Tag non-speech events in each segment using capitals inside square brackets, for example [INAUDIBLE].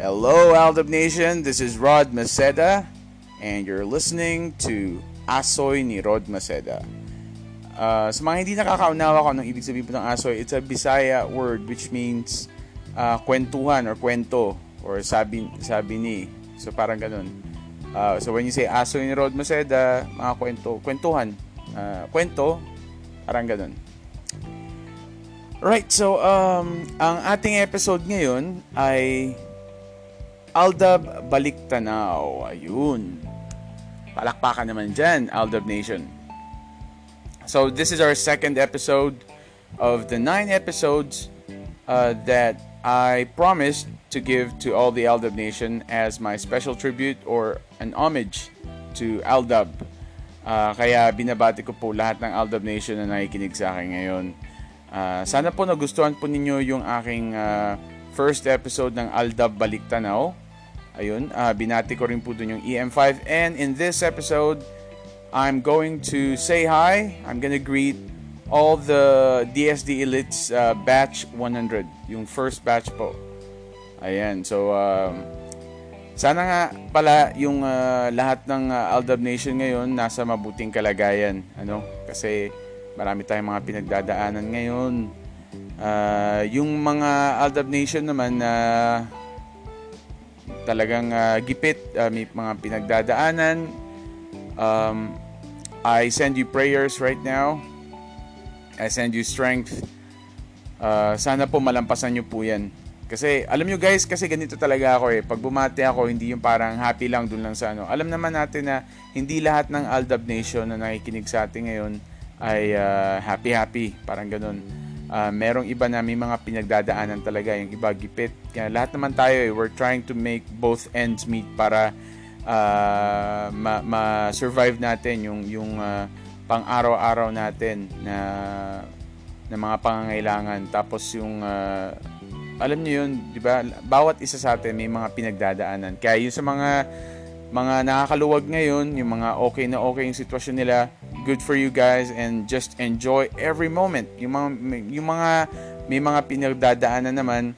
Hello, Aldab Nation. This is Rod Maceda, and you're listening to Asoy ni Rod Maceda. Uh, sa mga hindi nakakaunawa ko anong ibig sabihin po ng asoy, it's a Bisaya word which means uh, kwentuhan or kwento or sabi, sabi ni. So parang ganun. Uh, so when you say asoy ni Rod Maceda, mga kwento, kwentuhan. Uh, kwento, parang ganun. Right, so um, ang ating episode ngayon ay Aldab Baliktanaw. Ayun. Palakpakan naman dyan, Aldab Nation. So, this is our second episode of the nine episodes uh, that I promised to give to all the Aldab Nation as my special tribute or an homage to Aldab. Uh, kaya binabati ko po lahat ng Aldab Nation na nakikinig sa akin ngayon. Uh, sana po nagustuhan po ninyo yung aking uh, first episode ng Aldab Baliktanaw. Ayun, uh, binati ko rin po dun yung EM5. And in this episode, I'm going to say hi. I'm gonna greet all the DSD Elites uh, batch 100. Yung first batch po. Ayan, so um, sana nga pala yung uh, lahat ng uh, Aldab Nation ngayon nasa mabuting kalagayan. Ano? Kasi marami tayong mga pinagdadaanan ngayon. Uh, yung mga Aldab Nation naman na uh, talagang uh, gipit, uh, may mga pinagdadaanan. Um, I send you prayers right now. I send you strength. Uh, sana po malampasan nyo po yan. Kasi alam nyo guys, kasi ganito talaga ako eh. Pag bumati ako, hindi yung parang happy lang dun lang sa ano. Alam naman natin na hindi lahat ng Aldab Nation na nakikinig sa atin ngayon ay uh, happy-happy. Parang ganun uh, merong iba na may mga pinagdadaanan talaga, yung iba gipit. Kaya lahat naman tayo eh, we're trying to make both ends meet para uh, ma- ma-survive natin yung yung uh, pang-araw-araw natin na na mga pangangailangan. Tapos yung uh, alam niyo yun, 'di ba? Bawat isa sa atin may mga pinagdadaanan. Kaya yung sa mga mga nakakaluwag ngayon, yung mga okay na okay yung sitwasyon nila, good for you guys and just enjoy every moment. Yung mga, yung mga may mga pinagdadaanan naman,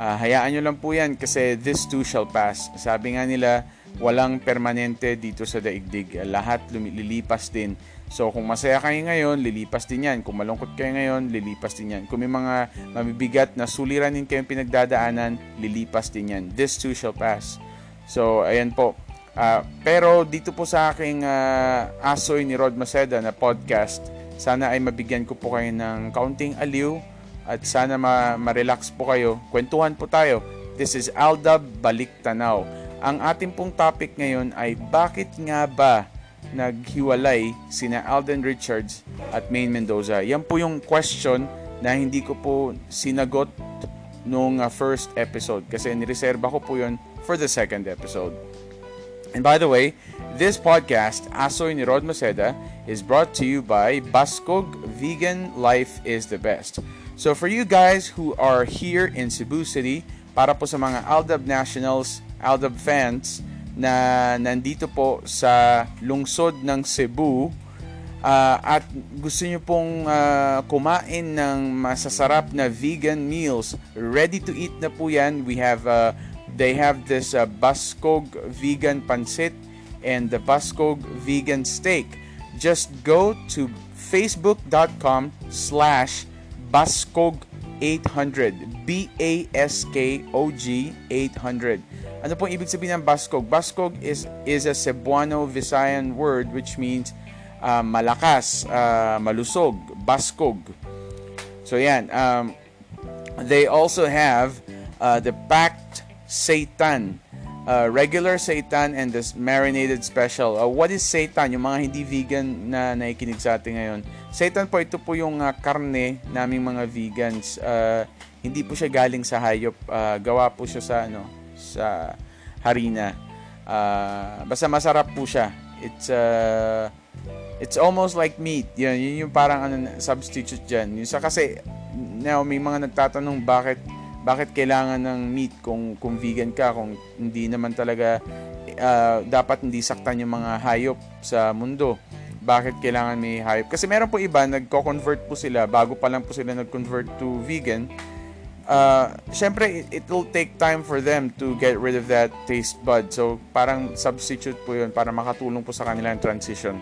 uh, hayaan nyo lang po yan kasi this too shall pass. Sabi nga nila, walang permanente dito sa daigdig. Lahat lilipas din. So kung masaya kayo ngayon, lilipas din yan. Kung malungkot kayo ngayon, lilipas din yan. Kung may mga mabibigat na suliranin kayong pinagdadaanan, lilipas din yan. This too shall pass. So ayan po. Uh, pero dito po sa aking uh, Asoy ni Rod Maceda na podcast, sana ay mabigyan ko po kayo ng kaunting aliw at sana ma- ma-relax po kayo. Kwentuhan po tayo. This is Aldab Balik Tanaw. Ang ating pong topic ngayon ay bakit nga ba naghiwalay sina Alden Richards at Maine Mendoza? Yan po yung question na hindi ko po sinagot nung uh, first episode kasi nireserba ko po yun for the second episode. And by the way, this podcast, Asoy ni Rod Maceda, is brought to you by Baskog Vegan Life is the Best. So for you guys who are here in Cebu City, para po sa mga Aldab Nationals, Aldab fans na nandito po sa lungsod ng Cebu uh, at gusto nyo pong uh, kumain ng masasarap na vegan meals, ready to eat na po yan. We have uh, They have this uh, Baskog vegan pancit and the Baskog vegan steak. Just go to facebook.com slash Baskog 800 B-A-S-K-O-G 800 Ano pong ibig sabihin ng Baskog? Baskog is, is a Cebuano Visayan word which means uh, malakas, uh, malusog, Baskog. So yan. Um, they also have uh, the packed seitan. Uh, regular seitan and this marinated special. Uh, what is seitan? Yung mga hindi vegan na naikinig sa atin ngayon. Seitan po, ito po yung uh, karne naming mga vegans. Uh, hindi po siya galing sa hayop. Uh, gawa po siya sa, ano, sa harina. Uh, basta masarap po siya. It's, uh, it's almost like meat. Yun, yun yung parang ano, substitute dyan. Yung sa kasi, now, may mga nagtatanong bakit bakit kailangan ng meat kung kung vegan ka kung hindi naman talaga uh, dapat hindi saktan yung mga hayop sa mundo bakit kailangan may hayop kasi meron po iba nagko-convert po sila bago pa lang po sila nag-convert to vegan uh, syempre, it, will take time for them to get rid of that taste bud. So, parang substitute po yun para makatulong po sa kanilang transition.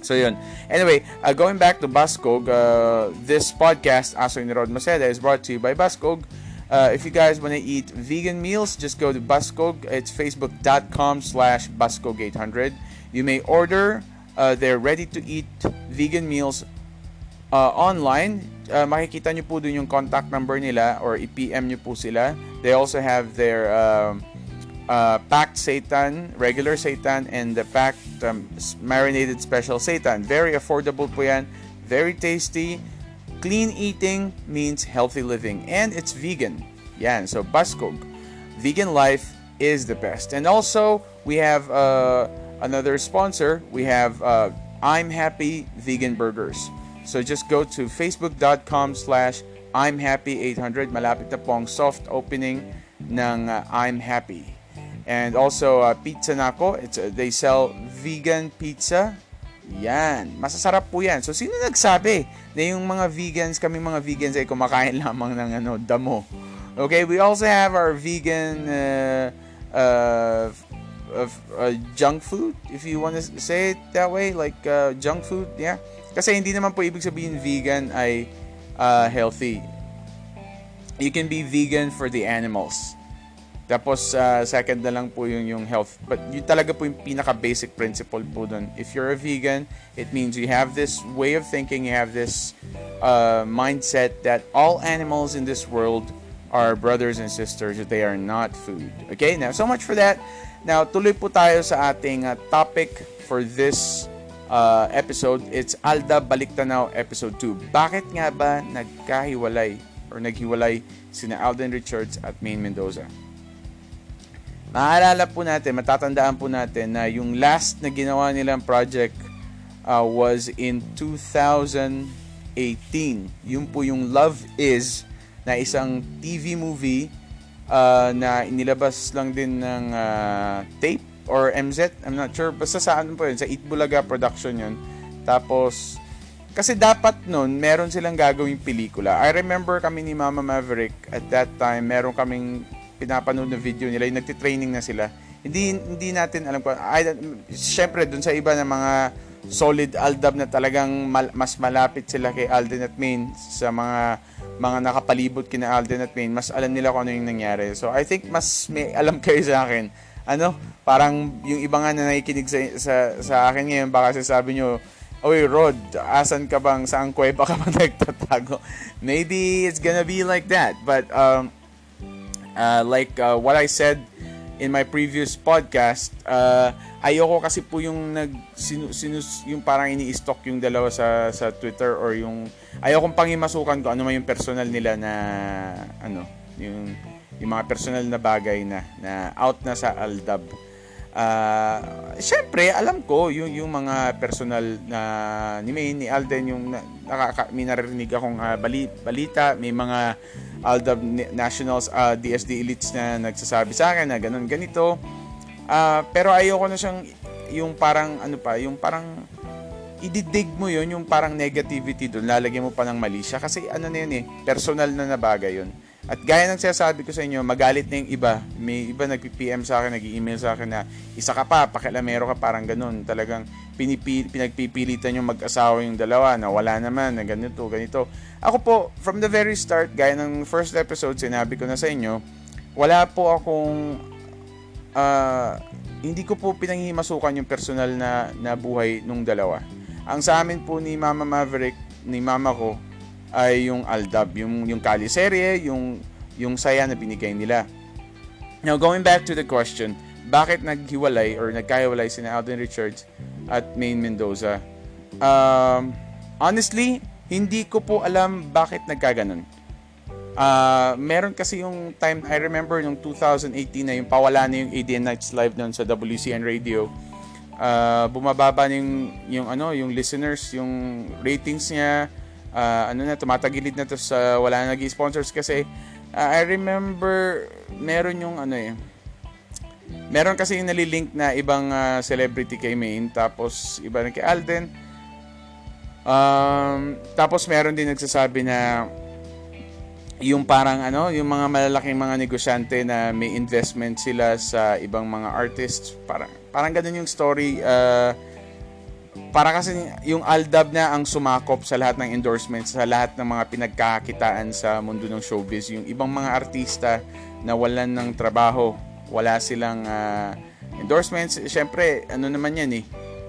So yun. Anyway, uh, going back to Baskog, uh, this podcast, Aso ni Rod Maceda, is brought to you by Baskog. Uh, if you guys want to eat vegan meals, just go to Baskog. It's facebook.com slash Baskog800. You may order uh, their ready-to-eat vegan meals uh, online. Uh, makikita nyo po dun yung contact number nila or i-PM nyo po sila. They also have their... Um, uh, packed seitan, regular seitan, and the packed um, marinated special seitan. Very affordable po yan. Very tasty. Clean eating means healthy living. And it's vegan. Yan. So, Baskog. Vegan life is the best. And also, we have uh, another sponsor. We have uh, I'm Happy Vegan Burgers. So, just go to facebook.com slash I'm Happy 800. Malapit na pong soft opening ng uh, I'm Happy. And also, uh, Pizza Nako. It's, uh, they sell vegan pizza. Yan. Masasarap po yan. So, sino nagsabi na yung mga vegans, kami mga vegans ay kumakain [LAUGHS] lamang ng ano, damo? Okay, we also have our vegan uh, uh, of uh, junk food, if you want to say it that way, like uh, junk food, yeah. Kasi hindi naman po ibig sabihin vegan ay uh, healthy. You can be vegan for the animals. Tapos, uh, second na lang po yung, yung health. But yun talaga po yung pinaka-basic principle po dun. If you're a vegan, it means you have this way of thinking, you have this uh, mindset that all animals in this world are brothers and sisters, that they are not food. Okay, now so much for that. Now, tuloy po tayo sa ating uh, topic for this uh, episode. It's Alda Baliktanaw episode 2. Bakit nga ba nagkahiwalay or naghiwalay sina Alden Richards at Maine Mendoza? Maalala po natin, matatandaan po natin na yung last na ginawa nilang project uh, was in 2018. Yun po yung Love Is na isang TV movie uh, na inilabas lang din ng uh, tape or MZ, I'm not sure. Basta sa ano po yun, sa Itbulaga production yun. Tapos, kasi dapat nun, meron silang gagawing pelikula. I remember kami ni Mama Maverick at that time, meron kaming pinapanood na video nila, yung nagti-training na sila. Hindi hindi natin alam ko ay syempre dun sa iba ng mga solid Aldab na talagang mal, mas malapit sila kay Alden at Main sa mga mga nakapalibot kina Alden at Main, mas alam nila kung ano yung nangyari. So I think mas may alam kayo sa akin. Ano, parang yung iba nga na nakikinig sa, sa, sa akin ngayon, baka sasabi nyo, Oy, Rod, asan ka bang, saan kuweba ka bang [LAUGHS] nagtatago? Maybe it's gonna be like that. But, um, Uh, like uh, what I said in my previous podcast, uh, ayoko kasi po yung nag sinu, sinus, yung parang ini-stock yung dalawa sa sa Twitter or yung ayoko pangimasukan ko ano man yung personal nila na ano, yung yung mga personal na bagay na na out na sa Aldab. Uh, Siyempre, alam ko yung, yung mga personal na ni May, ni Alden, yung nakaka, may narinig akong uh, bali, balita, may mga Aldab Nationals, uh, DSD Elites na nagsasabi sa akin na ganun, ganito. Uh, pero ayoko na siyang yung parang ano pa, yung parang ididig mo yon yung parang negativity doon, lalagyan mo pa ng mali siya. Kasi ano na yun eh, personal na na bagay yun. At gaya ng sinasabi ko sa inyo, magalit na yung iba. May iba nag-PM sa akin, nag-email sa akin na isa ka pa, pakilamero ka, parang ganun. Talagang pinipil, pinagpipilitan yung mag-asawa yung dalawa na wala naman, na ganito, ganito. Ako po, from the very start, gaya ng first episode, sinabi ko na sa inyo, wala po akong uh, hindi ko po pinanghimasukan yung personal na, na buhay nung dalawa. Ang sa amin po ni Mama Maverick, ni mama ko, ay yung Aldab, yung yung Kali serye, yung yung saya na binigay nila. Now going back to the question, bakit naghiwalay or nagkahiwalay sina Alden Richards at Maine Mendoza? Um, honestly, hindi ko po alam bakit nagkaganon. Uh, meron kasi yung time, I remember yung 2018 na yung pawala na yung ADN Nights Live doon sa WCN Radio. Uh, bumababa na yung, yung, ano, yung listeners, yung ratings niya, uh, ano na, tumatagilid na to sa wala na naging sponsors kasi uh, I remember meron yung ano eh, meron kasi yung nalilink na ibang uh, celebrity kay Maine tapos iba na kay Alden. Um, tapos meron din nagsasabi na yung parang ano, yung mga malalaking mga negosyante na may investment sila sa ibang mga artists, parang parang ganun yung story uh, para kasi yung Aldab na ang sumakop sa lahat ng endorsements, sa lahat ng mga pinagkakakitaan sa mundo ng showbiz. Yung ibang mga artista na walan ng trabaho, wala silang uh, endorsements. Siyempre, ano naman yan eh,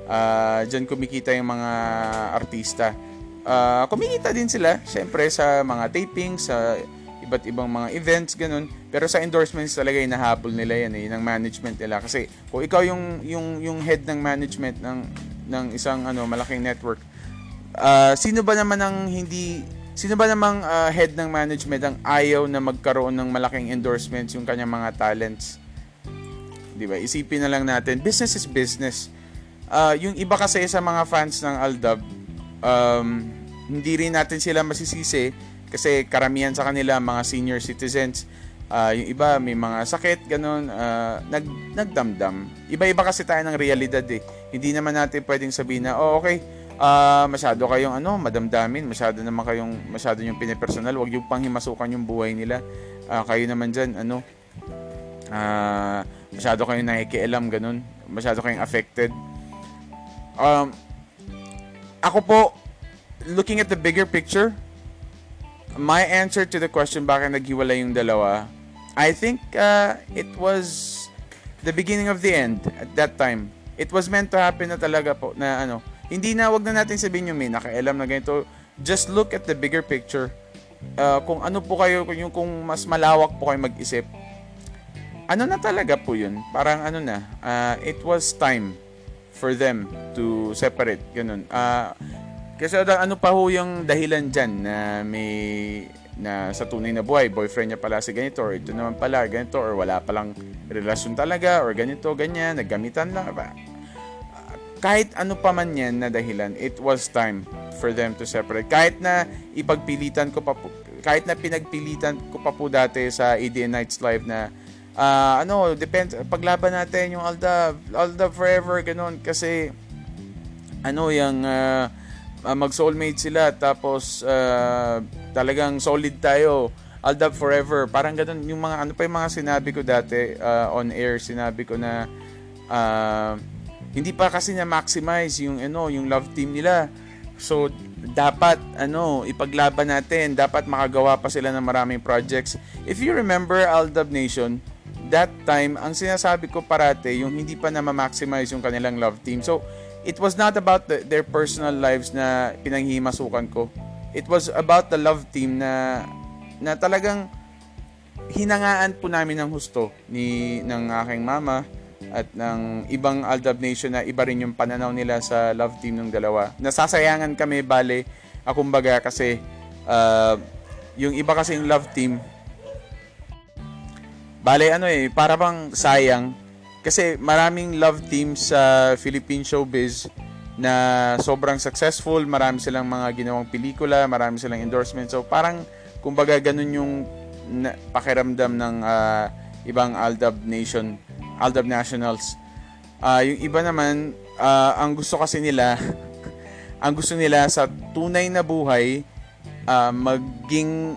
uh, dyan kumikita yung mga artista. Uh, kumikita din sila, siyempre, sa mga taping, sa iba't ibang mga events, ganun. Pero sa endorsements talaga inahabol nila yan eh, ng management nila. Kasi kung ikaw yung, yung, yung head ng management ng ng isang ano malaking network. Uh, sino ba naman ang hindi sino ba namang uh, head ng management ang ayaw na magkaroon ng malaking endorsements yung kanyang mga talents? 'Di ba? Isipin na lang natin, business is business. Uh, yung iba kasi sa mga fans ng Aldab, um, hindi rin natin sila masisisi kasi karamihan sa kanila mga senior citizens Uh, yung iba may mga sakit, ganun, uh, nag, nagdamdam. Iba-iba kasi tayo ng realidad eh. Hindi naman natin pwedeng sabihin na, oh okay, uh, masyado kayong ano, madamdamin, masyado naman kayong, masyado yung pinipersonal, wag yung panghimasukan yung buhay nila. Uh, kayo naman dyan, ano, uh, masyado kayong nakikialam, ganun, masyado kayong affected. Um, ako po, looking at the bigger picture, my answer to the question bakit naghiwalay yung dalawa, I think uh, it was the beginning of the end at that time. It was meant to happen na talaga po na ano, hindi na wag na natin sabihin yung may nakailam na ganito. Just look at the bigger picture. Uh, kung ano po kayo, kung, yung, kung mas malawak po kayo mag-isip, ano na talaga po yun? Parang ano na, uh, it was time for them to separate. Ganun. Uh, kasi ano pa ho yung dahilan dyan na may na sa tunay na buhay, boyfriend niya pala si ganito, or ito naman pala, ganito, or wala palang relasyon talaga, or ganito, ganyan, naggamitan lang. Ba? Kahit ano pa man yan na dahilan, it was time for them to separate. Kahit na ipagpilitan ko pa po, kahit na pinagpilitan ko pa po dati sa ADN Nights Live na uh, ano, depends, paglaban natin yung Alda, Alda forever, ganun, kasi ano, yung uh, mag-soulmate sila tapos uh, talagang solid tayo. Aldab forever. Parang ganun yung mga ano pa yung mga sinabi ko dati uh, on air, sinabi ko na uh, hindi pa kasi na maximize yung ano, yung love team nila. So dapat ano, ipaglaban natin, dapat makagawa pa sila ng maraming projects. If you remember Aldab Nation, that time ang sinasabi ko parate yung hindi pa na ma-maximize yung kanilang love team. So it was not about the, their personal lives na pinanghimasukan ko. It was about the love team na na talagang hinangaan po namin ng husto ni ng aking mama at ng ibang Aldab Nation na iba rin yung pananaw nila sa love team ng dalawa. Nasasayangan kami bale, akumbaga kasi uh, yung iba kasi yung love team bale ano eh, para bang sayang kasi maraming love teams sa Philippine showbiz na sobrang successful, marami silang mga ginawang pelikula, marami silang endorsement. So parang kumbaga ganun yung na, pakiramdam ng uh, ibang Aldab Nation, Aldab Nationals. Uh, yung iba naman, uh, ang gusto kasi nila, [LAUGHS] ang gusto nila sa tunay na buhay, uh, maging,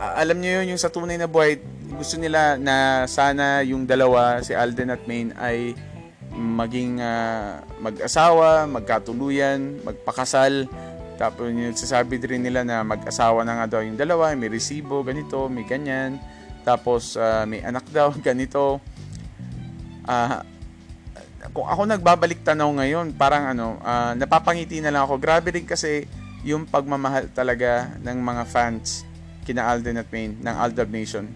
uh, alam niyo yun, yung sa tunay na buhay, gusto nila na sana yung dalawa, si Alden at Maine, ay maging uh, mag-asawa, magkatuluyan, magpakasal. Tapos yung sasabi din nila na mag-asawa na nga daw yung dalawa, may resibo, ganito, may ganyan. Tapos uh, may anak daw, [LAUGHS] ganito. Uh, kung ako nagbabalik tanaw ngayon, parang ano, uh, napapangiti na lang ako. Grabe rin kasi yung pagmamahal talaga ng mga fans kina Alden at Maine ng Aldab Nation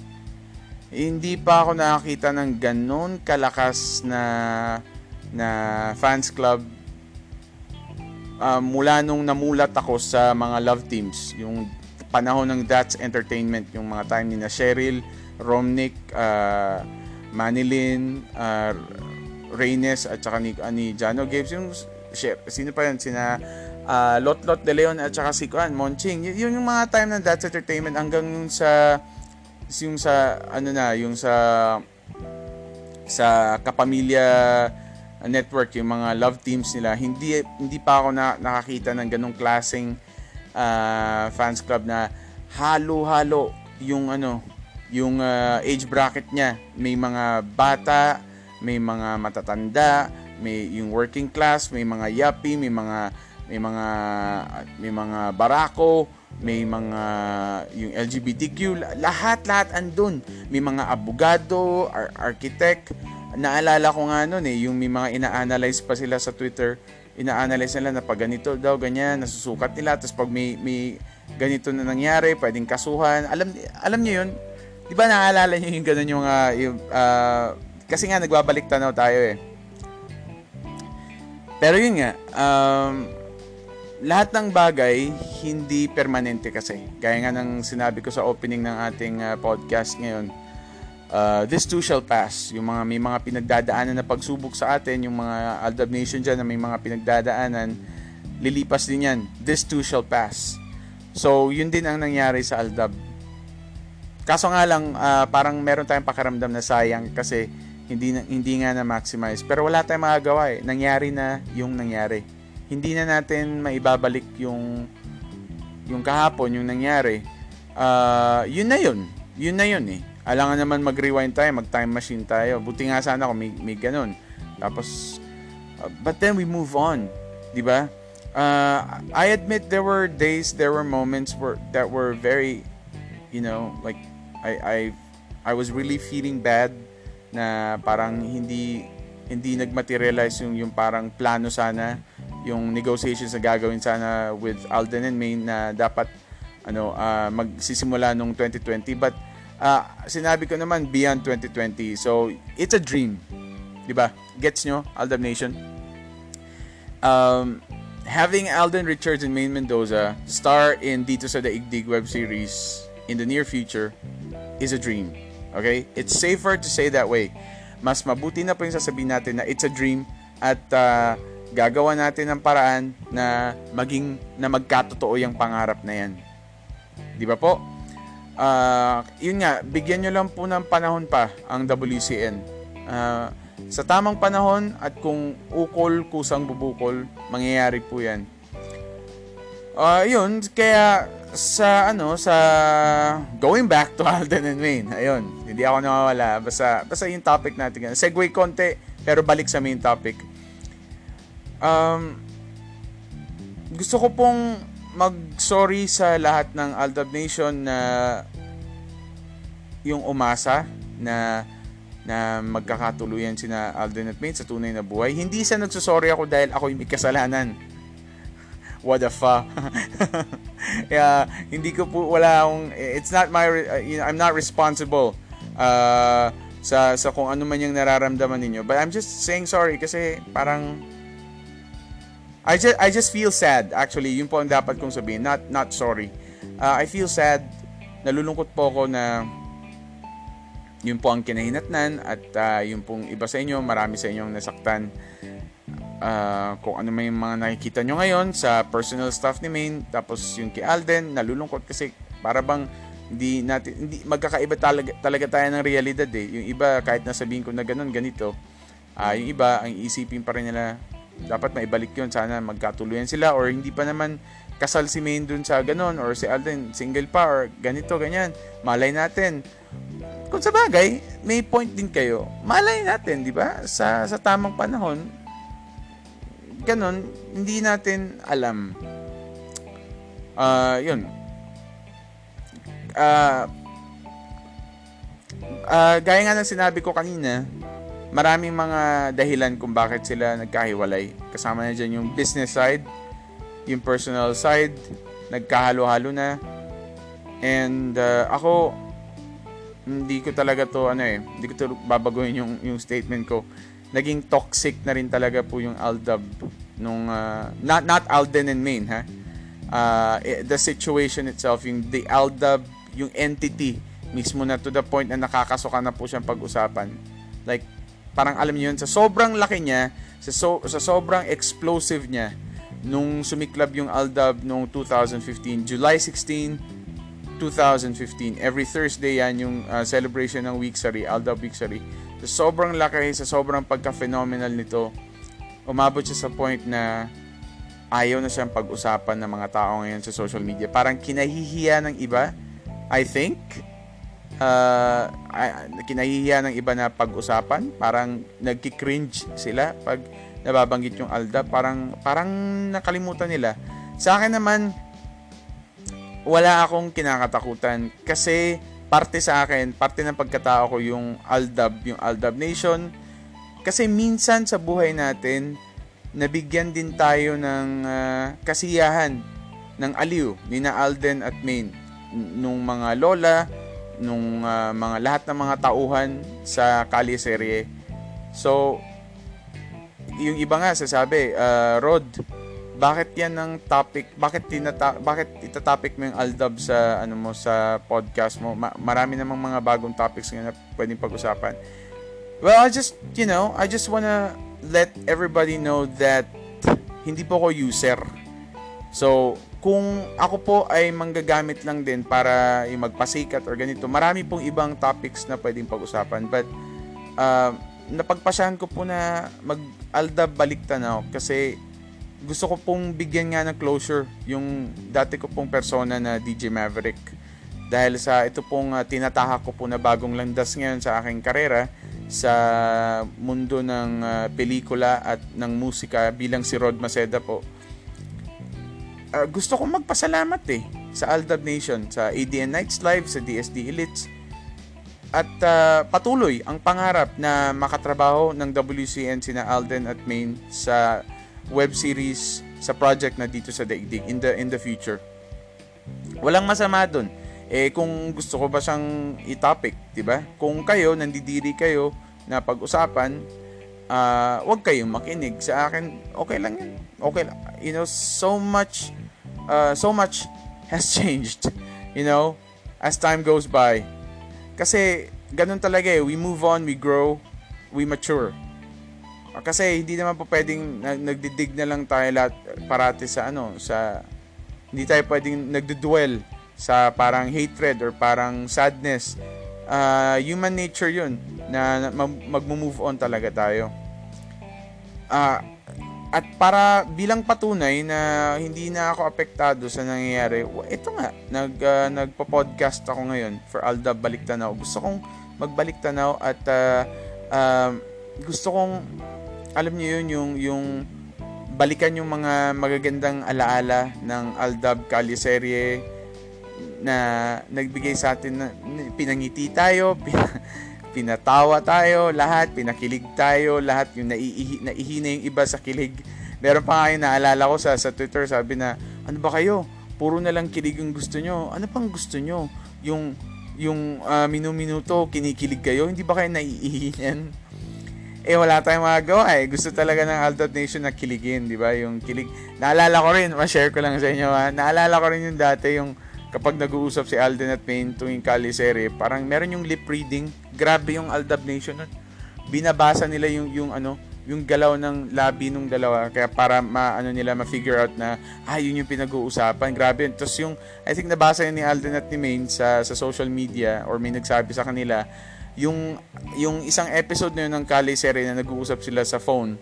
hindi pa ako nakakita ng ganun kalakas na na fans club uh, mula nung namulat ako sa mga love teams. Yung panahon ng That's Entertainment yung mga time ni na Cheryl Romnick uh, Manilyn uh, Reynes at saka ni, uh, ni Jano Gibbs. Yung sino pa yan sina uh, Lot Lot De Leon at saka si Kuan Monching. Yun yung mga time ng That's Entertainment hanggang sa yung sa ano na yung sa sa kapamilya network yung mga love teams nila hindi hindi pa ako na nakakita ng ganong klaseng uh, fans club na halo-halo yung ano, yung uh, age bracket niya. May mga bata, may mga matatanda, may yung working class, may mga yapi, may mga may mga may mga barako, may mga yung LGBTQ, lahat-lahat andun. May mga abogado, ar- architect. Naalala ko nga noon eh, yung may mga ina-analyze pa sila sa Twitter. Ina-analyze nila na pag ganito daw, ganyan, nasusukat nila. Tapos pag may, may ganito na nangyari, pwedeng kasuhan. Alam, alam niyo yun? Di ba naalala niyo yung ganun yung, uh, yung uh, kasi nga nagbabalik tanaw tayo eh. Pero yun nga, um, lahat ng bagay hindi permanente kasi. Gaya nga ng sinabi ko sa opening ng ating uh, podcast ngayon, uh, this too shall pass. Yung mga may mga pinagdadaanan na pagsubok sa atin, yung mga Aldab Nation dyan na may mga pinagdadaanan, lilipas din yan. This too shall pass. So, yun din ang nangyari sa Aldab. Kaso nga lang, uh, parang meron tayong pakiramdam na sayang kasi hindi, hindi nga na maximize. Pero wala tayong magagawa eh. Nangyari na yung nangyari hindi na natin maibabalik yung yung kahapon, yung nangyari. Uh, yun na yun. Yun na yun eh. Alangan naman mag-rewind tayo, mag-time machine tayo. Buti nga sana kung may, may ganun. Tapos, uh, but then we move on. Di ba? Uh, I admit there were days, there were moments where, that were very, you know, like, I, I, I was really feeling bad na parang hindi, hindi nagmaterialize yung, yung parang plano sana yung negotiations na gagawin sana with Alden and Maine na dapat ano uh, magsisimula nung 2020 but uh, sinabi ko naman beyond 2020 so it's a dream. Di ba? Gets nyo Alden Nation? Um, having Alden Richards and Maine Mendoza star in dito sa Daigdig web series in the near future is a dream. Okay? It's safer to say that way. Mas mabuti na po yung sasabihin natin na it's a dream at uh, gagawa natin ng paraan na maging na magkatotoo yung pangarap na yan. 'Di ba po? Uh, yun nga, bigyan nyo lang po ng panahon pa ang WCN. Uh, ah, sa tamang panahon at kung ukol, kusang bubukol, mangyayari po yan. Uh, yun, kaya sa ano, sa going back to [LAUGHS] Alden and Wayne, ayun, hindi ako nawawala. Basta, basta yung topic natin. Segue konti, pero balik sa main topic Um, gusto ko pong mag-sorry sa lahat ng Aldab Nation na yung umasa na na magkakatuluyan sina Alden at Mate sa tunay na buhay. Hindi sa nagsusorry ako dahil ako yung may kasalanan. [LAUGHS] What the fuck? [LAUGHS] yeah, hindi ko po wala akong it's not my uh, I'm not responsible uh, sa sa kung ano man yung nararamdaman ninyo. But I'm just saying sorry kasi parang I just I just feel sad actually. Yun po ang dapat kong sabihin, not not sorry. Uh, I feel sad. Nalulungkot po ako na yun po ang kinahinatnan at uh, yun pong iba sa inyo, marami sa inyong nasaktan. Uh, kung ano may mga nakikita nyo ngayon sa personal stuff ni Maine, tapos yung kay Alden, nalulungkot kasi para bang hindi natin hindi magkakaiba talaga, talaga tayo ng realidad eh. Yung iba kahit nasabihin ko na ganun ganito, uh, yung iba ang isipin pa rin nila dapat maibalik yun. Sana magkatuluyan sila or hindi pa naman kasal si Maine dun sa ganon or si Alden single pa or ganito, ganyan. Malay natin. Kung sa bagay, may point din kayo. Malay natin, di ba? Sa, sa tamang panahon, ganon, hindi natin alam. Uh, yun. Uh, uh, gaya nga ng sinabi ko kanina, maraming mga dahilan kung bakit sila nagkahiwalay. Kasama na dyan yung business side, yung personal side, nagkahalo-halo na. And uh, ako, hindi ko talaga to, ano eh, hindi ko to babaguhin yung, yung statement ko. Naging toxic na rin talaga po yung Aldab nung, uh, not, not Alden and Maine, ha? Uh, the situation itself, yung the Aldab, yung entity, mismo na to the point na nakakasuka na po siyang pag-usapan. Like, parang alam niyo yun, sa sobrang laki niya, sa, so, sa sobrang explosive niya, nung sumiklab yung Aldab noong 2015, July 16, 2015. Every Thursday yan yung uh, celebration ng Weeksary, Aldab Weeksary. Sa sobrang laki, sa sobrang pagka-phenomenal nito, umabot siya sa point na ayaw na siyang pag-usapan ng mga tao ngayon sa social media. Parang kinahihiya ng iba, I think. Uh, kinahihiya ng iba na pag-usapan. Parang nagki-cringe sila pag nababanggit yung Alda. Parang, parang nakalimutan nila. Sa akin naman, wala akong kinakatakutan kasi parte sa akin, parte ng pagkatao ko yung Aldab, yung Aldab Nation. Kasi minsan sa buhay natin, nabigyan din tayo ng uh, kasiyahan ng aliw ni na Alden at Maine nung mga lola nung uh, mga lahat ng mga tauhan sa Kali Serie. So yung iba nga sasabi, uh, Rod, bakit yan ang topic? Bakit tinata bakit itatopic mo yung Aldab sa ano mo sa podcast mo? Ma- marami namang mga bagong topics nga na pwedeng pag-usapan. Well, I just, you know, I just wanna let everybody know that hindi po ako user. So, kung ako po ay manggagamit lang din para yung magpasikat or ganito, marami pong ibang topics na pwedeng pag-usapan. But, uh, napagpasyahan ko po na mag-alda balik tanaw kasi gusto ko pong bigyan nga ng closure yung dati ko pong persona na DJ Maverick. Dahil sa ito pong uh, tinatahak ko po na bagong landas ngayon sa aking karera, sa mundo ng uh, pelikula at ng musika bilang si Rod Maceda po. Uh, gusto kong magpasalamat eh sa Aldab Nation, sa ADN Nights Live, sa DSD Elites at uh, patuloy ang pangarap na makatrabaho ng WCN sina Alden at Main sa web series sa project na dito sa Daigdig in the in the future. Walang masama doon eh kung gusto ko ba siyang i-topic, 'di ba? Kung kayo nandidiri kayo na pag-usapan, uh, wag kayong makinig sa akin. Okay lang 'yan. Okay. You know, so much uh, so much has [LAUGHS] changed, you know, as time goes by. Kasi ganun talaga eh, we move on, we grow, we mature. Kasi hindi naman po pwedeng nagdidig na lang tayo lahat parati sa ano, sa hindi tayo pwedeng nagdudwell sa parang hatred or parang sadness. Uh, human nature yun na mag-move on talaga tayo. Uh, at para bilang patunay na hindi na ako apektado sa nangyayari, ito nga, nag, uh, nagpo-podcast ako ngayon for Alda Balik Tanaw. Gusto kong magbalik tanaw at uh, uh, gusto kong alam niyo yun yung yung balikan yung mga magagandang alaala ng Aldab Caliserie na nagbigay sa atin na pinangiti tayo, [LAUGHS] pinatawa tayo, lahat, pinakilig tayo, lahat yung naiihi, naihina yung iba sa kilig. Meron pa nga yung naalala ko sa, sa Twitter, sabi na, ano ba kayo? Puro na lang kilig yung gusto nyo. Ano pang gusto nyo? Yung, yung uh, minu-minuto, kinikilig kayo? Hindi ba kayo naiihi eh wala tayong magagawa eh. Gusto talaga ng Aldot Nation na kiligin, di ba? Yung kilig. Naalala ko rin, ma-share ko lang sa inyo ha. Naalala ko rin yung dati, yung kapag nag-uusap si Alden at Payne tuwing Kalisere, parang meron yung lip reading. Grabe yung Aldab Nation nun. Binabasa nila yung, yung ano, yung galaw ng labi nung dalawa. Kaya para ma ano nila ma-figure out na ah yun yung pinag-uusapan. Grabe tapos yung I think nabasa yun ni Alden at ni Maine sa sa social media or may nagsabi sa kanila yung yung isang episode na yun ng Kali series na nag-uusap sila sa phone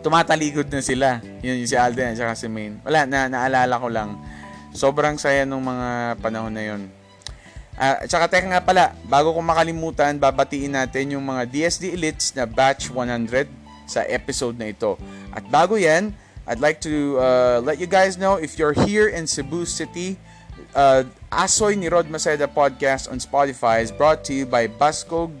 tumatalikod na sila. Yun yung si Alden at si Maine. Wala na naalala ko lang. Sobrang saya nung mga panahon na yon. Uh, tsaka teka nga pala, bago ko makalimutan, babatiin natin yung mga DSD Elites na Batch 100 sa episode na ito. At bago yan, I'd like to uh, let you guys know if you're here in Cebu City, uh, Asoy ni Rod Maceda podcast on Spotify is brought to you by Baskog.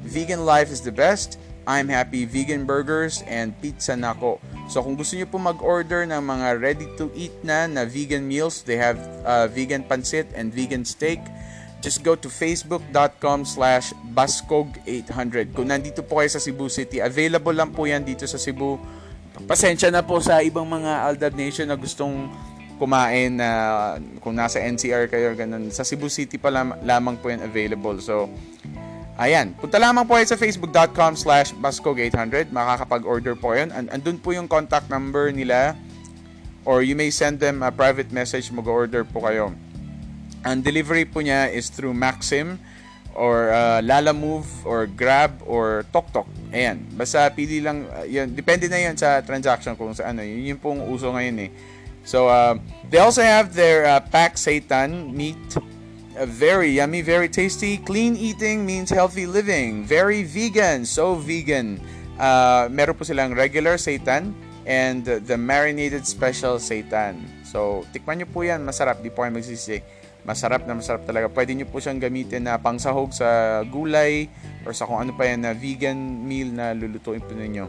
Vegan life is the best. I'm Happy Vegan Burgers and Pizza Nako. So kung gusto niyo po mag-order ng mga ready to eat na na vegan meals, they have uh, vegan pancit and vegan steak. Just go to facebook.com slash baskog800. Kung nandito po kayo sa Cebu City, available lang po yan dito sa Cebu. Pasensya na po sa ibang mga Aldab Nation na gustong kumain na uh, kung nasa NCR kayo ganun. Sa Cebu City pa lam- lamang po yan available. So, Ayan, punta lamang po kayo sa facebook.com slash bascog800. Makakapag-order po yun. And, andun po yung contact number nila or you may send them a private message, mag-order po kayo. Ang delivery po niya is through Maxim or uh, Lala Move or Grab or TokTok. Ayan. Basta pili lang uh, yun. Depende na 'yan sa transaction kung sa ano. Yun yung pong uso ngayon eh. So uh, they also have their uh, Pack Seitan meat. Uh, very yummy, very tasty. Clean eating means healthy living. Very vegan, so vegan. Uh, meron po silang regular seitan and the marinated special seitan. So, tikman nyo po yan. Masarap. Di po kayo magsisi masarap na masarap talaga. Pwede nyo po siyang gamitin na pangsahog sa gulay or sa kung ano pa yan na vegan meal na lulutuin po ninyo.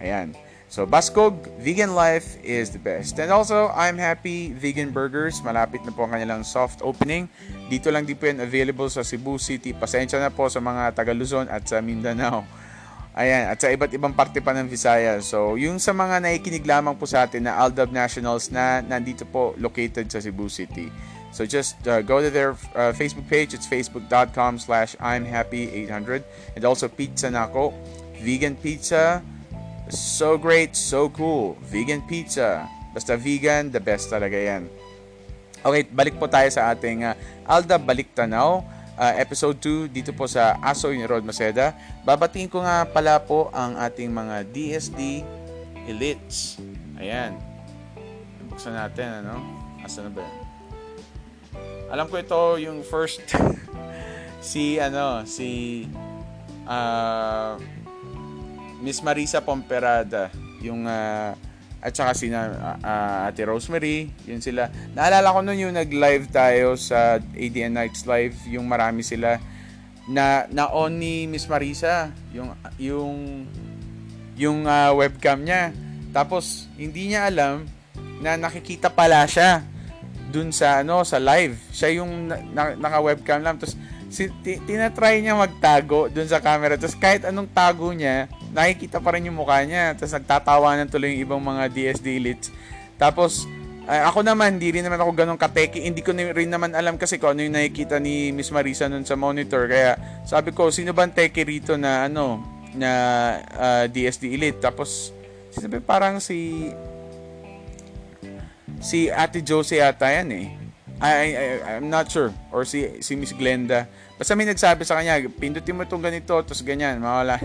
Ayan. So, Baskog, vegan life is the best. And also, I'm Happy Vegan Burgers. Malapit na po ang kanilang soft opening. Dito lang din po yan available sa Cebu City. Pasensya na po sa mga taga Luzon at sa Mindanao. Ayan, at sa iba't ibang parte pa ng Visayas. So, yung sa mga naikinig lamang po sa atin na Aldab Nationals na nandito po located sa Cebu City. So just uh, go to their uh, Facebook page. It's facebook.com slash I'm happy 800. And also Pizza Nako. Vegan pizza. So great, so cool. Vegan pizza. Basta vegan, the best talaga yan. Okay, balik po tayo sa ating uh, Alda Balik Tanaw. Uh, episode 2 dito po sa Aso ni Rod Maceda. Babatiin ko nga pala po ang ating mga DSD elites. Ayan. Buksan natin, ano? Asa na ba yan? Alam ko ito yung first [LAUGHS] si ano, si uh, Miss Marisa Pomperada, yung uh, at saka si uh, uh, Ate Rosemary, yun sila. Naalala ko noon yung nag-live tayo sa ADN Nights Live, yung marami sila na na on ni Miss Marisa, yung yung yung uh, webcam niya. Tapos hindi niya alam na nakikita pala siya dun sa ano sa live. Siya yung na, naka-webcam lang tapos si, t- tinatry niya magtago dun sa camera. Tapos kahit anong tago niya, nakikita pa rin yung mukha niya. Tapos nagtatawanan tuloy yung ibang mga DSD elites. Tapos uh, ako naman, hindi rin naman ako ganun kateki. Hindi ko rin naman alam kasi kung ano yung nakikita ni Miss Marisa nun sa monitor. Kaya sabi ko, sino ba teki rito na ano, na uh, ah, DSD elite? Tapos, sabi parang si si Ate Josie ata yan eh. I, I, I'm not sure. Or si, si Miss Glenda. Basta may nagsabi sa kanya, pindutin mo itong ganito, tapos ganyan, mawala.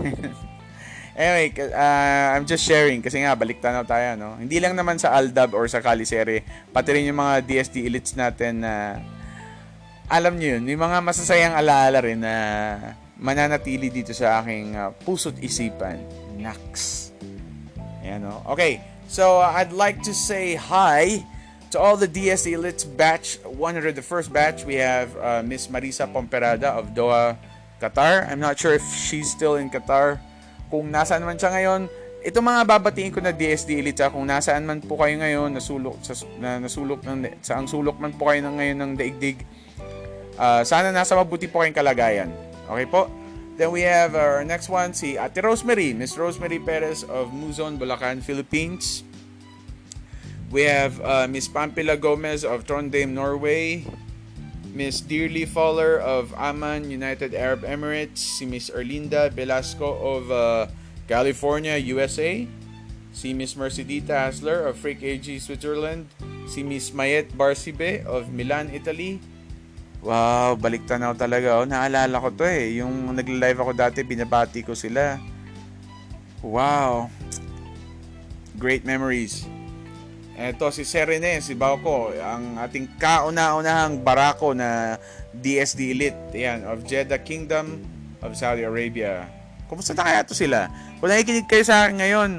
[LAUGHS] anyway, uh, I'm just sharing kasi nga, balik tanaw tayo, no? Hindi lang naman sa Aldab or sa Kalisere, pati rin yung mga DSD elites natin na alam nyo yun, yung mga masasayang alaala rin na mananatili dito sa aking uh, puso't isipan. Nax. Ayan, no? Okay, So uh, I'd like to say hi to all the DSE Elites batch 100, the first batch. We have uh, Miss Marisa Pomperada of Doha, Qatar. I'm not sure if she's still in Qatar. Kung nasaan man siya ngayon, ito mga babatiin ko na DSD Elites. Kung nasaan man po kayo ngayon, nasulok, sa, na, nasulok ng, sa ang sulok man po kayo ng ngayon ng daigdig, uh, sana nasa mabuti po kayong kalagayan. Okay po? Then we have our next one, si Ate Rosemary, Miss Rosemary Perez of Muzon, Bulacan, Philippines. We have uh, Miss Pampila Gomez of Trondheim, Norway. Miss Dearly Fowler of Amman, United Arab Emirates. Si Miss Erlinda Velasco of uh, California, USA. Si Miss Mercedita Hasler of Freak AG, Switzerland. Si Miss Mayet Barcibe of Milan, Italy. Wow, balik tanaw talaga. Oh, naalala ko to eh. Yung nagla-live ako dati, binabati ko sila. Wow. Great memories. Ito si Serene, si Bauko, ang ating kauna-unahang barako na DSD Elite. Yan, of Jeddah Kingdom of Saudi Arabia. Kumusta na kaya to sila? Kung nakikinig kayo sa akin ngayon,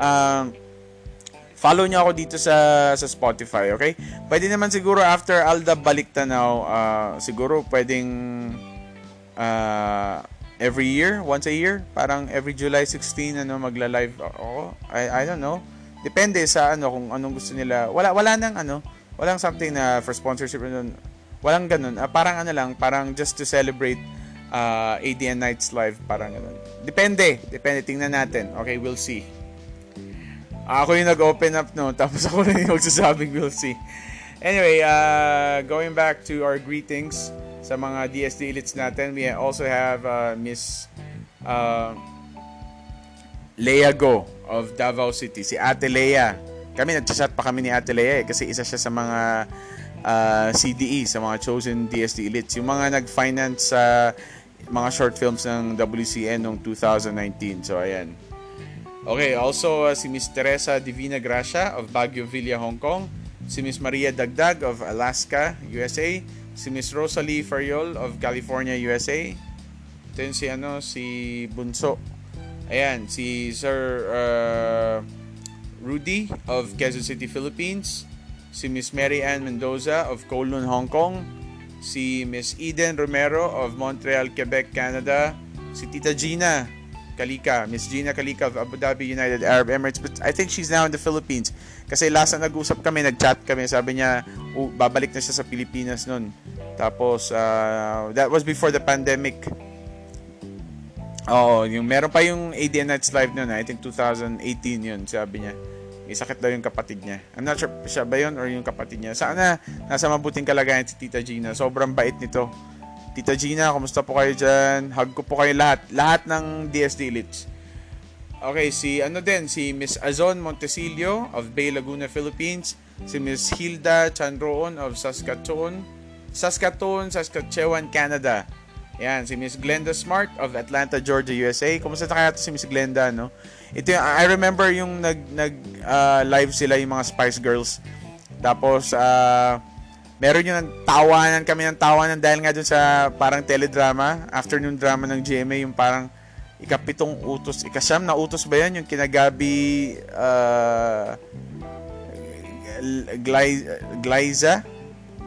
uh, follow nyo ako dito sa sa Spotify, okay? Pwede naman siguro after Alda balik tanaw, uh, siguro pwedeng uh, every year, once a year, parang every July 16 ano magla-live ako. I I don't know. Depende sa ano kung anong gusto nila. Wala wala nang ano, walang something na for sponsorship nun. Walang ganun. Uh, parang ano lang, parang just to celebrate uh, ADN Nights Live, parang ganun. Depende, depende tingnan natin. Okay, we'll see. Ako yung nag-open up no, [LAUGHS] tapos ako rin yung magsasabing we'll see. Anyway, uh, going back to our greetings sa mga DSD elites natin, we also have uh, Miss uh, Leia Go of Davao City, si Ate Leia. Kami nag-chat pa kami ni Ate Leia eh, kasi isa siya sa mga uh, CDE, sa mga chosen DSD elites. Yung mga nag-finance sa mga short films ng WCN noong 2019. So, ayan. Okay, also uh, si Miss Teresa Divina Gracia of Baguio Villa, Hong Kong. Si Miss Maria Dagdag of Alaska, USA. Si Miss Rosalie Fariol of California, USA. Then si ano, si Bunso Ayan, si Sir uh, Rudy of Quezon City, Philippines. Si Miss Mary Ann Mendoza of Kowloon, Hong Kong. Si Miss Eden Romero of Montreal, Quebec, Canada. Si Tita Gina Kalika, Miss Gina Kalika of Abu Dhabi, United Arab Emirates. But I think she's now in the Philippines. Kasi last na nag-usap kami, nag-chat kami. Sabi niya, uh, babalik na siya sa Pilipinas noon. Tapos, uh, that was before the pandemic. Oo, yung meron pa yung ADN Nights Live noon, I think 2018 yun, sabi niya. May sakit daw yung kapatid niya. I'm not sure siya ba yun or yung kapatid niya. Sana nasa mabuting kalagayan si Tita Gina. Sobrang bait nito. Tita Gina, kumusta po kayo dyan? Hug ko po kayo lahat. Lahat ng DSD Elites. Okay, si ano din, si Miss Azon Montesilio of Bay Laguna, Philippines. Si Miss Hilda Chanroon of Saskatoon. Saskatoon, Saskatchewan, Canada. Yan, si Miss Glenda Smart of Atlanta, Georgia, USA. Kumusta kaya ito si Miss Glenda, no? Ito yung, I remember yung nag, nag uh, live sila yung mga Spice Girls. Tapos, uh, meron yung tawanan kami ng tawanan dahil nga dun sa parang teledrama, afternoon drama ng GMA, yung parang ikapitong utos, ikasyam na utos ba yan? Yung kinagabi, uh, Glyza?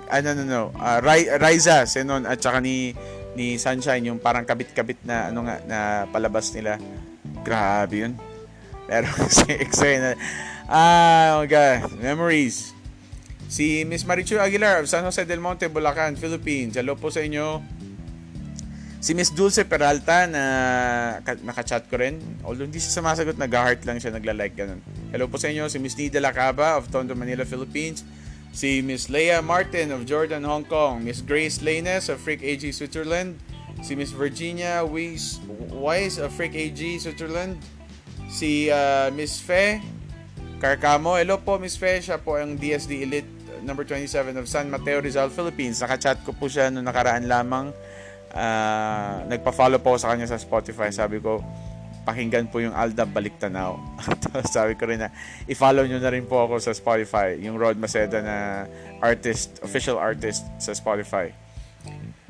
Ano, no, no. Uh, Riza, Senon, at saka ni ni Sunshine yung parang kabit-kabit na ano nga na palabas nila. Grabe yun. Pero [LAUGHS] si eksena ah, oh my God, memories. Si Miss Marichu Aguilar of San Jose del Monte, Bulacan, Philippines. Hello po sa inyo. Si Miss Dulce Peralta na nakachat ko rin. Although hindi siya sumasagot, nag-heart lang siya, nagla-like ganun. Hello po sa inyo. Si Miss Nida Lacaba of Tondo, Manila, Philippines si Miss Leia Martin of Jordan, Hong Kong, Miss Grace Lanes of Freak AG Switzerland, si Miss Virginia Weiss, Weiss of Freak AG Switzerland, si uh, Miss Fe Carcamo. Hello po Miss Fe, siya po ang DSD Elite number 27 of San Mateo Rizal, Philippines. Nakachat ko po siya noong nakaraan lamang. Uh, nagpa-follow po sa kanya sa Spotify. Sabi ko, pakinggan po yung Alda Balik Tanaw. [LAUGHS] Sabi ko rin na i-follow nyo na rin po ako sa Spotify, yung Rod Maceda na artist, official artist sa Spotify.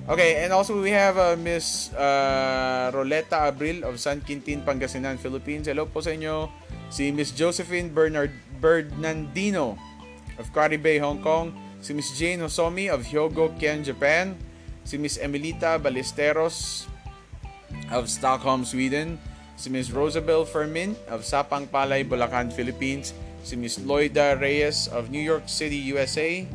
Okay, and also we have uh, Miss uh, Roleta Abril of San Quintin, Pangasinan, Philippines. Hello po sa inyo. Si Miss Josephine Bernard Bernardino of Bay, Hong Kong. Si Miss Jane Hosomi of Hyogo, Ken, Japan. Si Miss Emilita Ballesteros of Stockholm, Sweden si Ms. Rosabel Fermin of Sapang Palay, Bulacan, Philippines, si Ms. Loida Reyes of New York City, USA,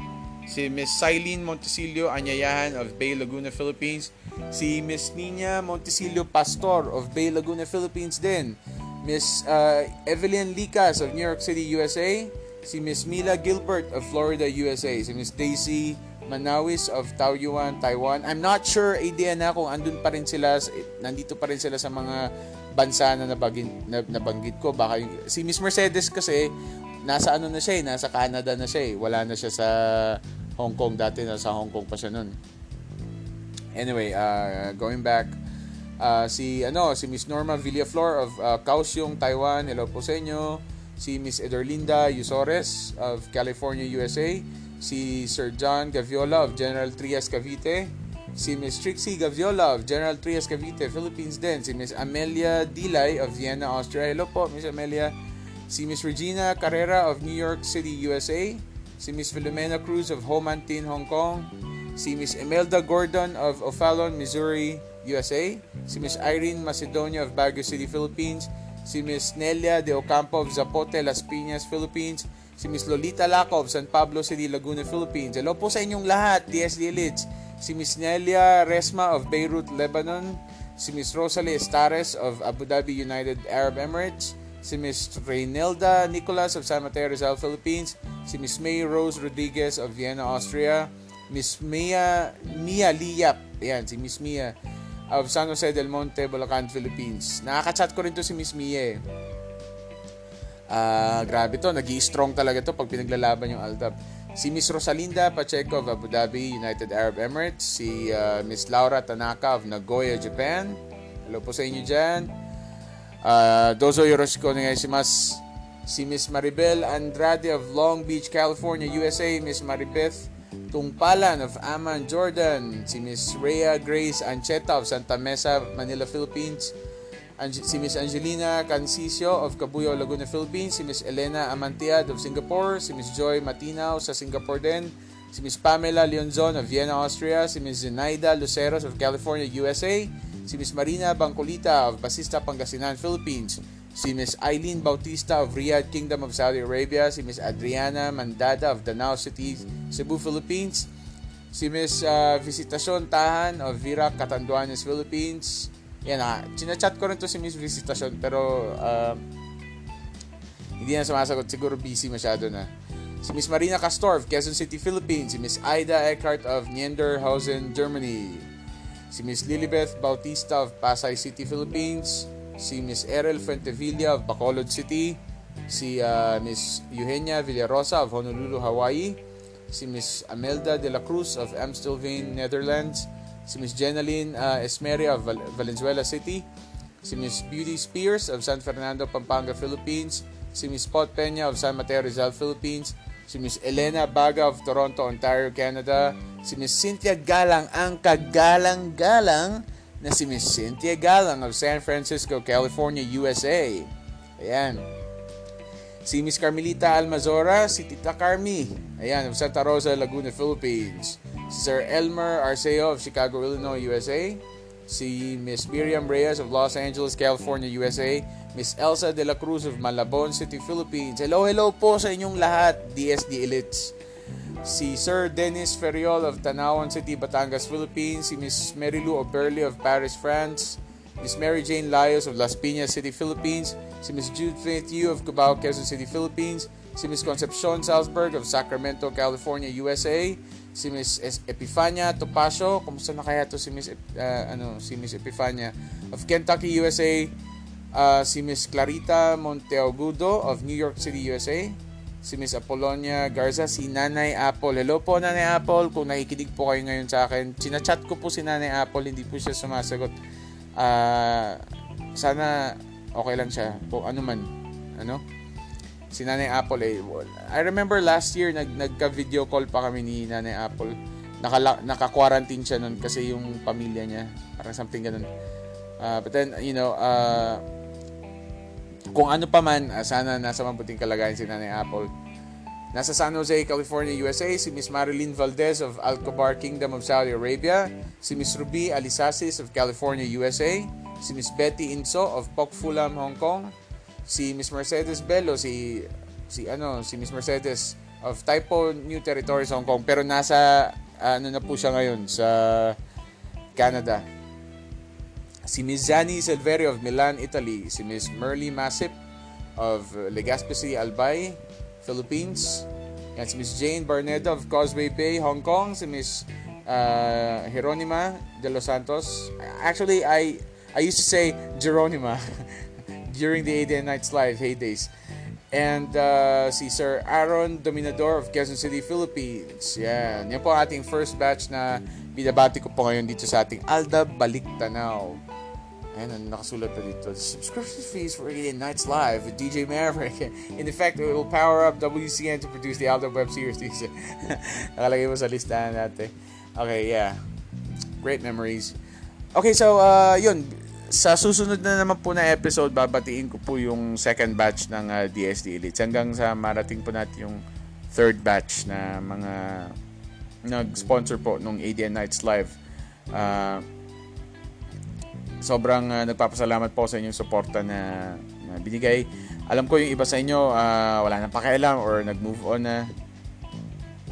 si Ms. Silene Montesilio Anyayahan of Bay Laguna, Philippines, si Ms. Nina Montesilio Pastor of Bay Laguna, Philippines din, Ms. Uh, Evelyn Licas of New York City, USA, si Ms. Mila Gilbert of Florida, USA, si Ms. Daisy Manawis of Taoyuan, Taiwan. I'm not sure, idea na kung andun pa rin sila, nandito pa rin sila sa mga bansa na nabagin, nabanggit ko. Baka yung, si Miss Mercedes kasi, nasa ano na siya eh, nasa Canada na siya eh. Wala na siya sa Hong Kong dati, nasa Hong Kong pa siya nun. Anyway, uh, going back, uh, si ano si Miss Norma Villaflor of uh, Kaohsiung, Taiwan. Hello po sa inyo. Si Miss Ederlinda Yusores of California, USA. Si Sir John Gaviola of General Trias, Cavite si Miss Trixie Gaviola of General Trias Cavite, Philippines din, si Miss Amelia Dilay of Vienna, Austria. Hello po, Miss Amelia. Si Miss Regina Carrera of New York City, USA. Si Miss Filomena Cruz of Homantin, Hong Kong. Si Miss Imelda Gordon of O'Fallon, Missouri, USA. Si Miss Irene Macedonia of Baguio City, Philippines. Si Miss Nelia De Ocampo of Zapote, Las Piñas, Philippines. Si Miss Lolita Laco of San Pablo City, Laguna, Philippines. Hello po sa inyong lahat, DSD Elites. Si Miss Nelia Resma of Beirut, Lebanon, si Miss Rosalie Estares of Abu Dhabi, United Arab Emirates, si Miss Reynelda Nicolas of San Mateo Rizal, Philippines, si Miss May Rose Rodriguez of Vienna, Austria, Miss Mia Mia Liap, ayan, si Miss Mia of San Jose del Monte, Bulacan, Philippines. Nakaka-chat ko rin to si Miss Mia eh. Uh, grabe to, nag strong talaga to pag pinaglalaban yung Aldab. si Miss Rosalinda Pacheco of Abu Dhabi, United Arab Emirates, si uh, Miss Laura Tanaka of Nagoya, Japan. Hello po sa inyo dyan. Uh, dozo yoroshiku onegaishimasu. Si Miss Maribel Andrade of Long Beach, California, USA. Miss Maribeth Tungpalan of Amman, Jordan. Si Miss Rhea Grace Ancheta of Santa Mesa, Manila, Philippines. si Miss Angelina Cancicio of Cabuyao, Laguna, Philippines. Si Miss Elena Amantiad of Singapore. Si Miss Joy Matinaw sa Singapore din. Si Miss Pamela Leonzon of Vienna, Austria. Si Miss Zenaida Luceros of California, USA. Si Miss Marina Bangcolita of Basista, Pangasinan, Philippines si Miss Eileen Bautista of Riyadh, Kingdom of Saudi Arabia, si Miss Adriana Mandada of Danao City, Cebu, Philippines, si Miss uh, Visitacion Tahan of Virac, Catanduanes, Philippines. Yan na, chinachat ko rin to si Miss Visitacion pero uh, hindi na sumasagot, siguro busy masyado na. Si Miss Marina Castor of Quezon City, Philippines. Si Miss Aida Eckhart of Nienderhausen, Germany. Si Miss Lilibeth Bautista of Pasay City, Philippines si Miss Erel Fuentevilla of Bacolod City, si uh, Miss Eugenia Villarosa of Honolulu, Hawaii, si Miss Amelda de la Cruz of Amstelveen, Netherlands, si Miss Jenaline uh, Esmeria of Val- Valenzuela City, si Miss Beauty Spears of San Fernando, Pampanga, Philippines, si Miss Pot Peña of San Mateo Rizal, Philippines, si Miss Elena Baga of Toronto, Ontario, Canada, si Miss Cynthia Galang, ang kagalang-galang na si Miss Cynthia Galang of San Francisco, California, USA. Ayan. Si Miss Carmelita Almazora, si Tita Carmi. Ayan, of Santa Rosa, Laguna, Philippines. Si Sir Elmer Arceo of Chicago, Illinois, USA. Si Miss Miriam Reyes of Los Angeles, California, USA. Miss Elsa De La Cruz of Malabon City, Philippines. Hello, hello po sa inyong lahat, DSD Elites si Sir Dennis Ferriol of Tanawan City, Batangas, Philippines, si Miss Lou Oberli of Paris, France, Miss Mary Jane Laios of Las Piñas City, Philippines, si Miss Jude Faith Yu of Cubao, Quezon City, Philippines, si Miss Concepcion Salzburg of Sacramento, California, USA, si Miss Epifania Topacio, kumusta na kaya to si Miss uh, ano si Miss Epifania of Kentucky, USA, uh, si Miss Clarita Monteagudo of New York City, USA, si Miss Apolonia Garza, si Nanay Apple. Hello po Nanay Apple, kung nakikinig po kayo ngayon sa akin. Sinachat ko po si Nanay Apple, hindi po siya sumasagot. Uh, sana okay lang siya, po ano man. Ano? Si Nanay Apple eh. I remember last year, nag, nagka-video call pa kami ni Nanay Apple. Nakala, naka-quarantine siya nun kasi yung pamilya niya. Parang something ganun. Uh, but then, you know, uh, kung ano pa man, uh, sana nasa mabuting kalagayan si Nanay Apple. Nasa San Jose, California, USA, si Miss Marilyn Valdez of Alcobar Kingdom of Saudi Arabia, si Miss Ruby Alisasis of California, USA, si Miss Betty Inso of Pokfulam, Hong Kong, si Miss Mercedes Bello, si si ano, si Miss Mercedes of Taipo New Territories, Hong Kong, pero nasa ano na po siya ngayon sa Canada si Ms. Zani Silverio of Milan, Italy, si Ms. Merly Masip of Legazpi City, Albay, Philippines, yan, si Ms. Jane Barneda of Causeway Bay, Hong Kong, si Ms. Uh, Jeronima de los Santos. Actually, I I used to say Jeronima [LAUGHS] during the 80 Nights Live heydays. And uh, si Sir Aaron Dominador of Quezon City, Philippines. Yan. Yan po ating first batch na binabati ko po ngayon dito sa ating Alda Balik Ayan, nakasulat pa dito. Subscription fees for 88 Nights Live with DJ Maverick. [LAUGHS] In effect, it will power up WCN to produce the Aldo Web Series. [LAUGHS] Nakalagay mo sa listahan natin. Okay, yeah. Great memories. Okay, so, uh, yun. Sa susunod na naman po na episode, babatiin ko po yung second batch ng uh, DSD Elites. Hanggang sa marating po natin yung third batch na mga nag-sponsor po nung ADN Nights Live. Uh, sobrang uh, nagpapasalamat po sa inyong suporta na, na binigay. Alam ko yung iba sa inyo uh, wala nang pakialam or nag-move on na.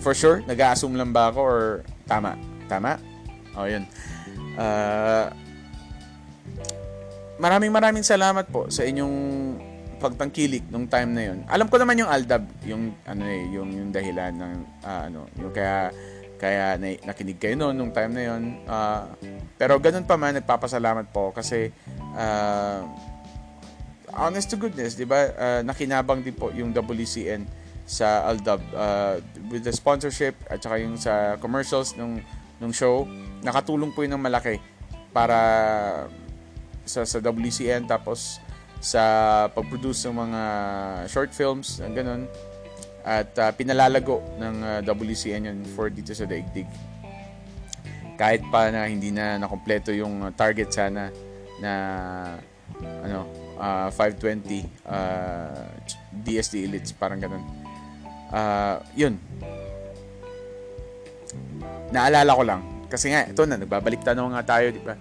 For sure, nag-a-assume lang ba ako or tama? Tama? Oh, yun. Uh, maraming maraming salamat po sa inyong pagtangkilik nung time na yun. Alam ko naman yung Aldab, yung ano eh, yung yung dahilan ng uh, ano, yung kaya kaya na, nakinig kayo noon nung time na yon. Uh, pero ganun pa man, nagpapasalamat po kasi uh, honest to goodness, di ba, uh, nakinabang din po yung WCN sa Aldab uh, with the sponsorship at saka yung sa commercials nung nung show. Nakatulong po yun ng malaki para sa sa WCN tapos sa pag-produce ng mga short films ang ganun at uh, pinalalago ng uh, WCN yun for dito sa Daigdig kahit pa na hindi na nakompleto yung target sana na ano uh, 520 uh, DSD elites parang ganun uh, yun. Naalala ko lang. Kasi nga, ito na, nagbabalik tanong nga tayo, di ba?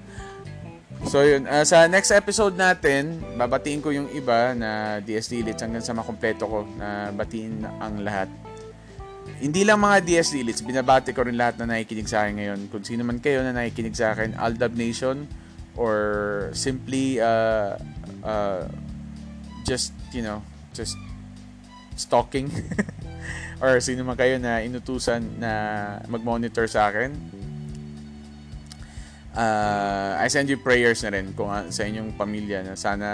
So yun, uh, sa next episode natin, babatiin ko yung iba na DSD Elites hanggang sa makompleto ko na batiin ang lahat. Hindi lang mga DSD Elites, binabati ko rin lahat na nakikinig sa akin ngayon. Kung sino man kayo na nakikinig sa akin, Aldab Nation, or simply uh, uh, just, you know, just stalking. [LAUGHS] or sino man kayo na inutusan na mag-monitor sa akin, uh, I send you prayers na rin kung sa inyong pamilya na sana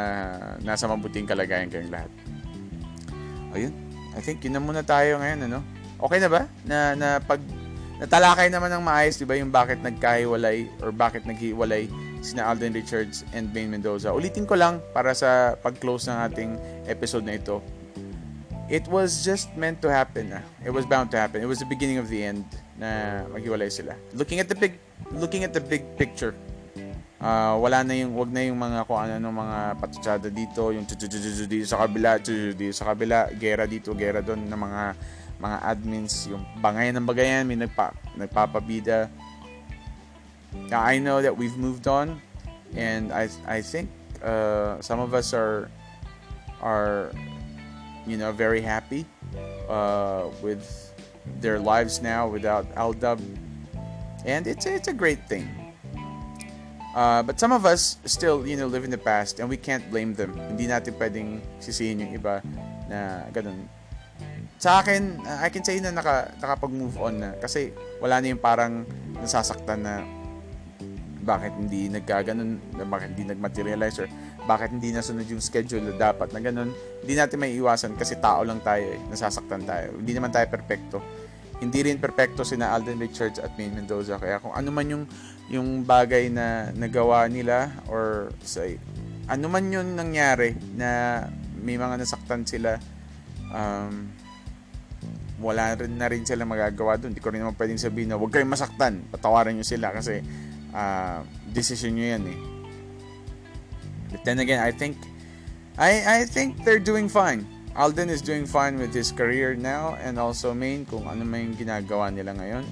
nasa mabuting kalagayan kayong lahat. Ayun. I think yun na muna tayo ngayon, ano? Okay na ba? Na, na pag natalakay naman ng maayos, di ba, yung bakit nagkahiwalay or bakit naghiwalay sina Alden Richards and Bain Mendoza. Ulitin ko lang para sa pag-close ng ating episode na ito it was just meant to happen. Ah. It was bound to happen. It was the beginning of the end na maghiwalay sila. Looking at the big looking at the big picture. Uh, wala na yung wag na yung mga kung ano mga patutsada dito, yung dito sa kabila, sa kabila, gera dito, gera doon ng mga mga admins, yung ng bagayan, may nagpa, nagpapabida. Now, I know that we've moved on and I I think uh, some of us are are you know, very happy uh, with their lives now without Aldab, and it's it's a great thing. Uh, but some of us still, you know, live in the past and we can't blame them. Hindi natin pwedeng sisihin yung iba na ganun. Sa akin, I can say na naka, nakapag-move on na kasi wala na yung parang nasasaktan na bakit hindi nagkaganon, bakit hindi nagmaterialize or bakit hindi nasunod yung schedule na dapat na ganun. Hindi natin may iwasan kasi tao lang tayo eh, nasasaktan tayo. Hindi naman tayo perpekto. Hindi rin perpekto sina Alden Richards at Maine Mendoza. Kaya kung ano man yung, yung bagay na nagawa nila or say, ano man yung nangyari na may mga nasaktan sila, um, wala rin na rin sila magagawa doon. Hindi ko rin naman pwedeng sabihin na huwag kayong masaktan. Patawarin nyo sila kasi uh, decision nyo yan eh. But then again, I think I I think they're doing fine. Alden is doing fine with his career now and also main kung ano yung ginagawa nila ngayon.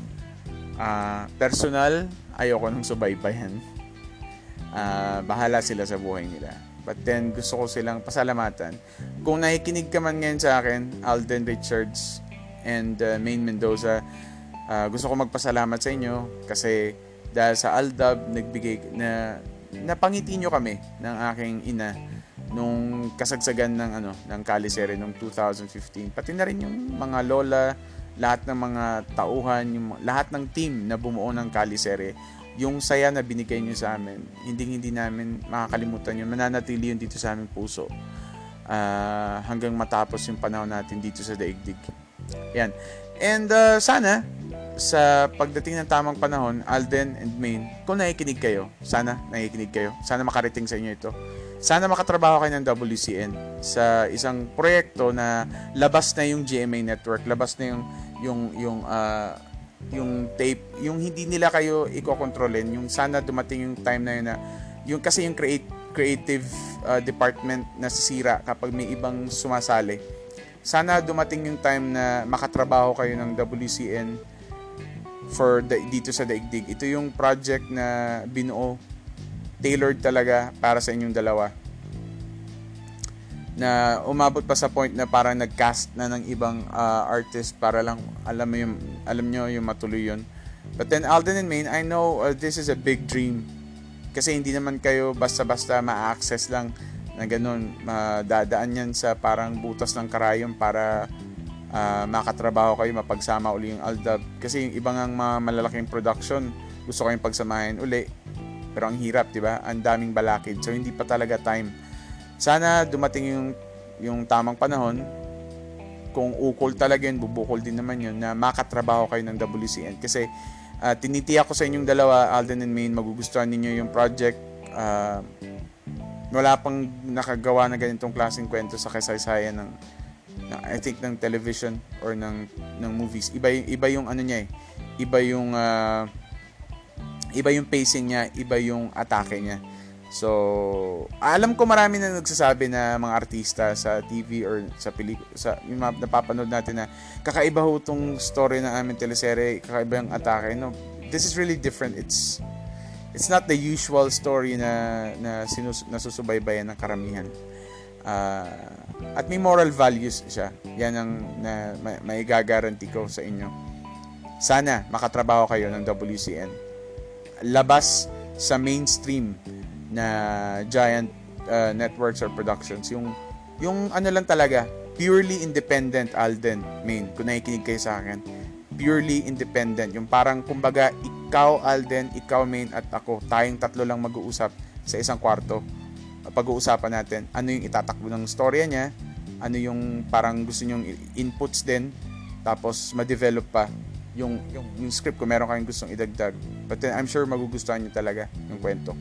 Uh, personal, ayoko nang subaybayan. Uh, bahala sila sa buhay nila. But then, gusto ko silang pasalamatan. Kung nakikinig ka man ngayon sa akin, Alden Richards and uh, Main Mendoza, uh, gusto ko magpasalamat sa inyo kasi dahil sa Aldab, nagbigay na napangiti nyo kami ng aking ina nung kasagsagan ng ano ng Kalisere nung 2015 pati na rin yung mga lola lahat ng mga tauhan yung lahat ng team na bumuo ng Kalisere yung saya na binigay nyo sa amin hindi hindi namin makakalimutan yun. Mananatili yun dito sa aming puso. Uh, hanggang matapos yung panahon natin dito sa daigdig. Yan. And uh, sana sa pagdating ng tamang panahon, Alden and Maine, kung nakikinig kayo, sana nakikinig kayo, sana makarating sa inyo ito. Sana makatrabaho kayo ng WCN sa isang proyekto na labas na yung GMA network, labas na yung yung yung uh, yung tape, yung hindi nila kayo iko-kontrolin, yung sana dumating yung time na yun na yung kasi yung create creative uh, department na sisira kapag may ibang sumasali. Sana dumating yung time na makatrabaho kayo ng WCN for the, dito sa daigdig. Ito yung project na binuo, tailored talaga para sa inyong dalawa. Na umabot pa sa point na parang nag-cast na ng ibang uh, artist para lang alam mo yung alam nyo yung matuloy yun. But then Alden and Maine, I know uh, this is a big dream. Kasi hindi naman kayo basta-basta ma-access lang na ganun. Madadaan yan sa parang butas ng karayom para uh, makatrabaho kayo, mapagsama uli yung Aldab. Kasi yung ibang ang mga malalaking production, gusto kayong pagsamahin uli. Pero ang hirap, di ba? Ang daming balakid. So, hindi pa talaga time. Sana dumating yung, yung tamang panahon kung ukol talaga yun, bubukol din naman yun, na makatrabaho kayo ng WCN. Kasi uh, tinitiyak ko sa inyong dalawa, Alden and Maine, magugustuhan ninyo yung project. Uh, wala pang nakagawa na ganitong klaseng kwento sa kasaysayan ng, ng I think ng television or ng ng movies. Iba iba yung ano niya eh. Iba yung uh, iba yung pacing niya, iba yung atake niya. So, alam ko marami na nagsasabi na mga artista sa TV or sa pelikula, sa yung mga napapanood natin na kakaiba ho tong story ng aming teleserye, kakaiba yung atake. No, this is really different. It's it's not the usual story na na sinus, nasusubaybayan ng karamihan. Uh, at may moral values siya. Yan ang na, may, may ko sa inyo. Sana makatrabaho kayo ng WCN. Labas sa mainstream na giant uh, networks or productions. Yung, yung ano lang talaga, purely independent Alden main, kung nakikinig kayo sa akin. Purely independent. Yung parang, kumbaga, ikaw Alden, ikaw main, at ako, tayong tatlo lang mag-uusap sa isang kwarto. Pag-uusapan natin, ano yung itatakbo ng storya niya, ano yung parang gusto nyong inputs din, tapos ma-develop pa yung, yung, yung script kung meron kayong gustong idagdag. But then, I'm sure magugustuhan nyo talaga yung kwento.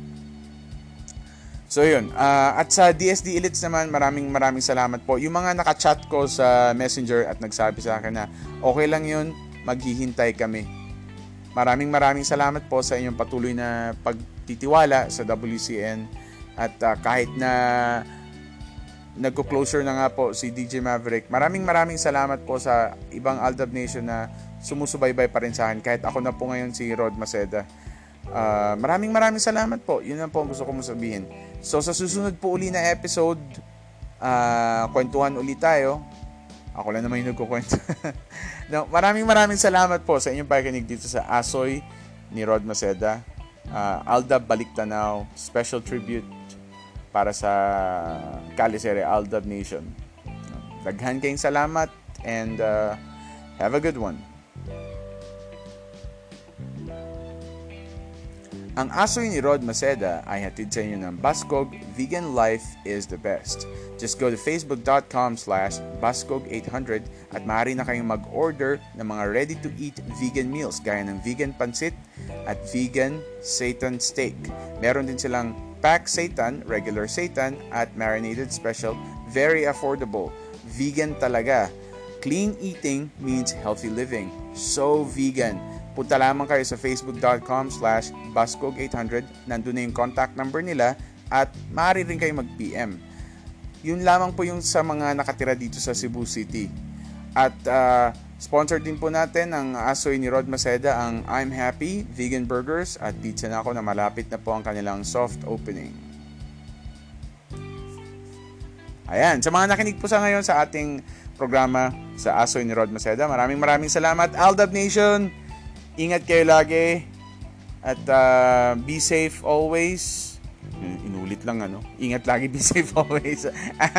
So yun, uh, at sa DSD Elites naman, maraming maraming salamat po. Yung mga nakachat ko sa Messenger at nagsabi sa akin na okay lang yun, maghihintay kami. Maraming maraming salamat po sa inyong patuloy na pagtitiwala sa WCN at uh, kahit na nagko-closure na nga po si DJ Maverick. Maraming maraming salamat po sa ibang Aldab Nation na sumusubaybay pa rin sa akin kahit ako na po ngayon si Rod Maceda. Uh, maraming maraming salamat po. Yun lang po ang gusto ko sabihin. So sa susunod po uli na episode, uh, kwentuhan ulit tayo. Ako lang naman yung nagkukwento. [LAUGHS] no, maraming maraming salamat po sa inyong pakikinig dito sa Asoy ni Rod Maceda. Uh, Aldab Baliktanaw, special tribute para sa Calisere Aldab Nation. Daghan kayong salamat and uh, have a good one. Ang asoy ni Rod Maceda ay hatid sa inyo ng Baskog Vegan Life is the best. Just go to facebook.com slash baskog800 at maaari na kayong mag-order ng mga ready-to-eat vegan meals gaya ng vegan pansit at vegan seitan steak. Meron din silang pack seitan, regular seitan at marinated special. Very affordable. Vegan talaga. Clean eating means healthy living. So vegan. Punta lamang kayo sa facebook.com slash baskog800. Nandun na yung contact number nila at maaari rin kayo mag-PM. Yun lamang po yung sa mga nakatira dito sa Cebu City. At uh, sponsor din po natin ang asoy ni Rod Maceda ang I'm Happy Vegan Burgers at pizza na ako na malapit na po ang kanilang soft opening. Ayan, sa mga nakinig po sa ngayon sa ating programa sa Asoy ni Rod Maceda, maraming maraming salamat. Aldab Nation! Ingat kayo lagi. At uh, be safe always. Inulit lang ano. Ingat lagi, [LAUGHS] be safe always.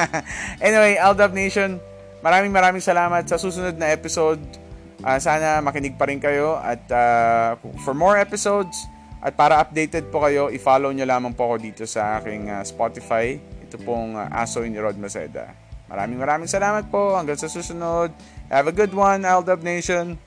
[LAUGHS] anyway, Aldab Nation, maraming maraming salamat sa susunod na episode. Uh, sana makinig pa rin kayo at uh, for more episodes at para updated po kayo, i-follow nyo lamang po ako dito sa aking uh, Spotify. Ito pong uh, Aso ni Rod Maceda. Maraming maraming salamat po. Hanggang sa susunod. Have a good one, Aldab Nation.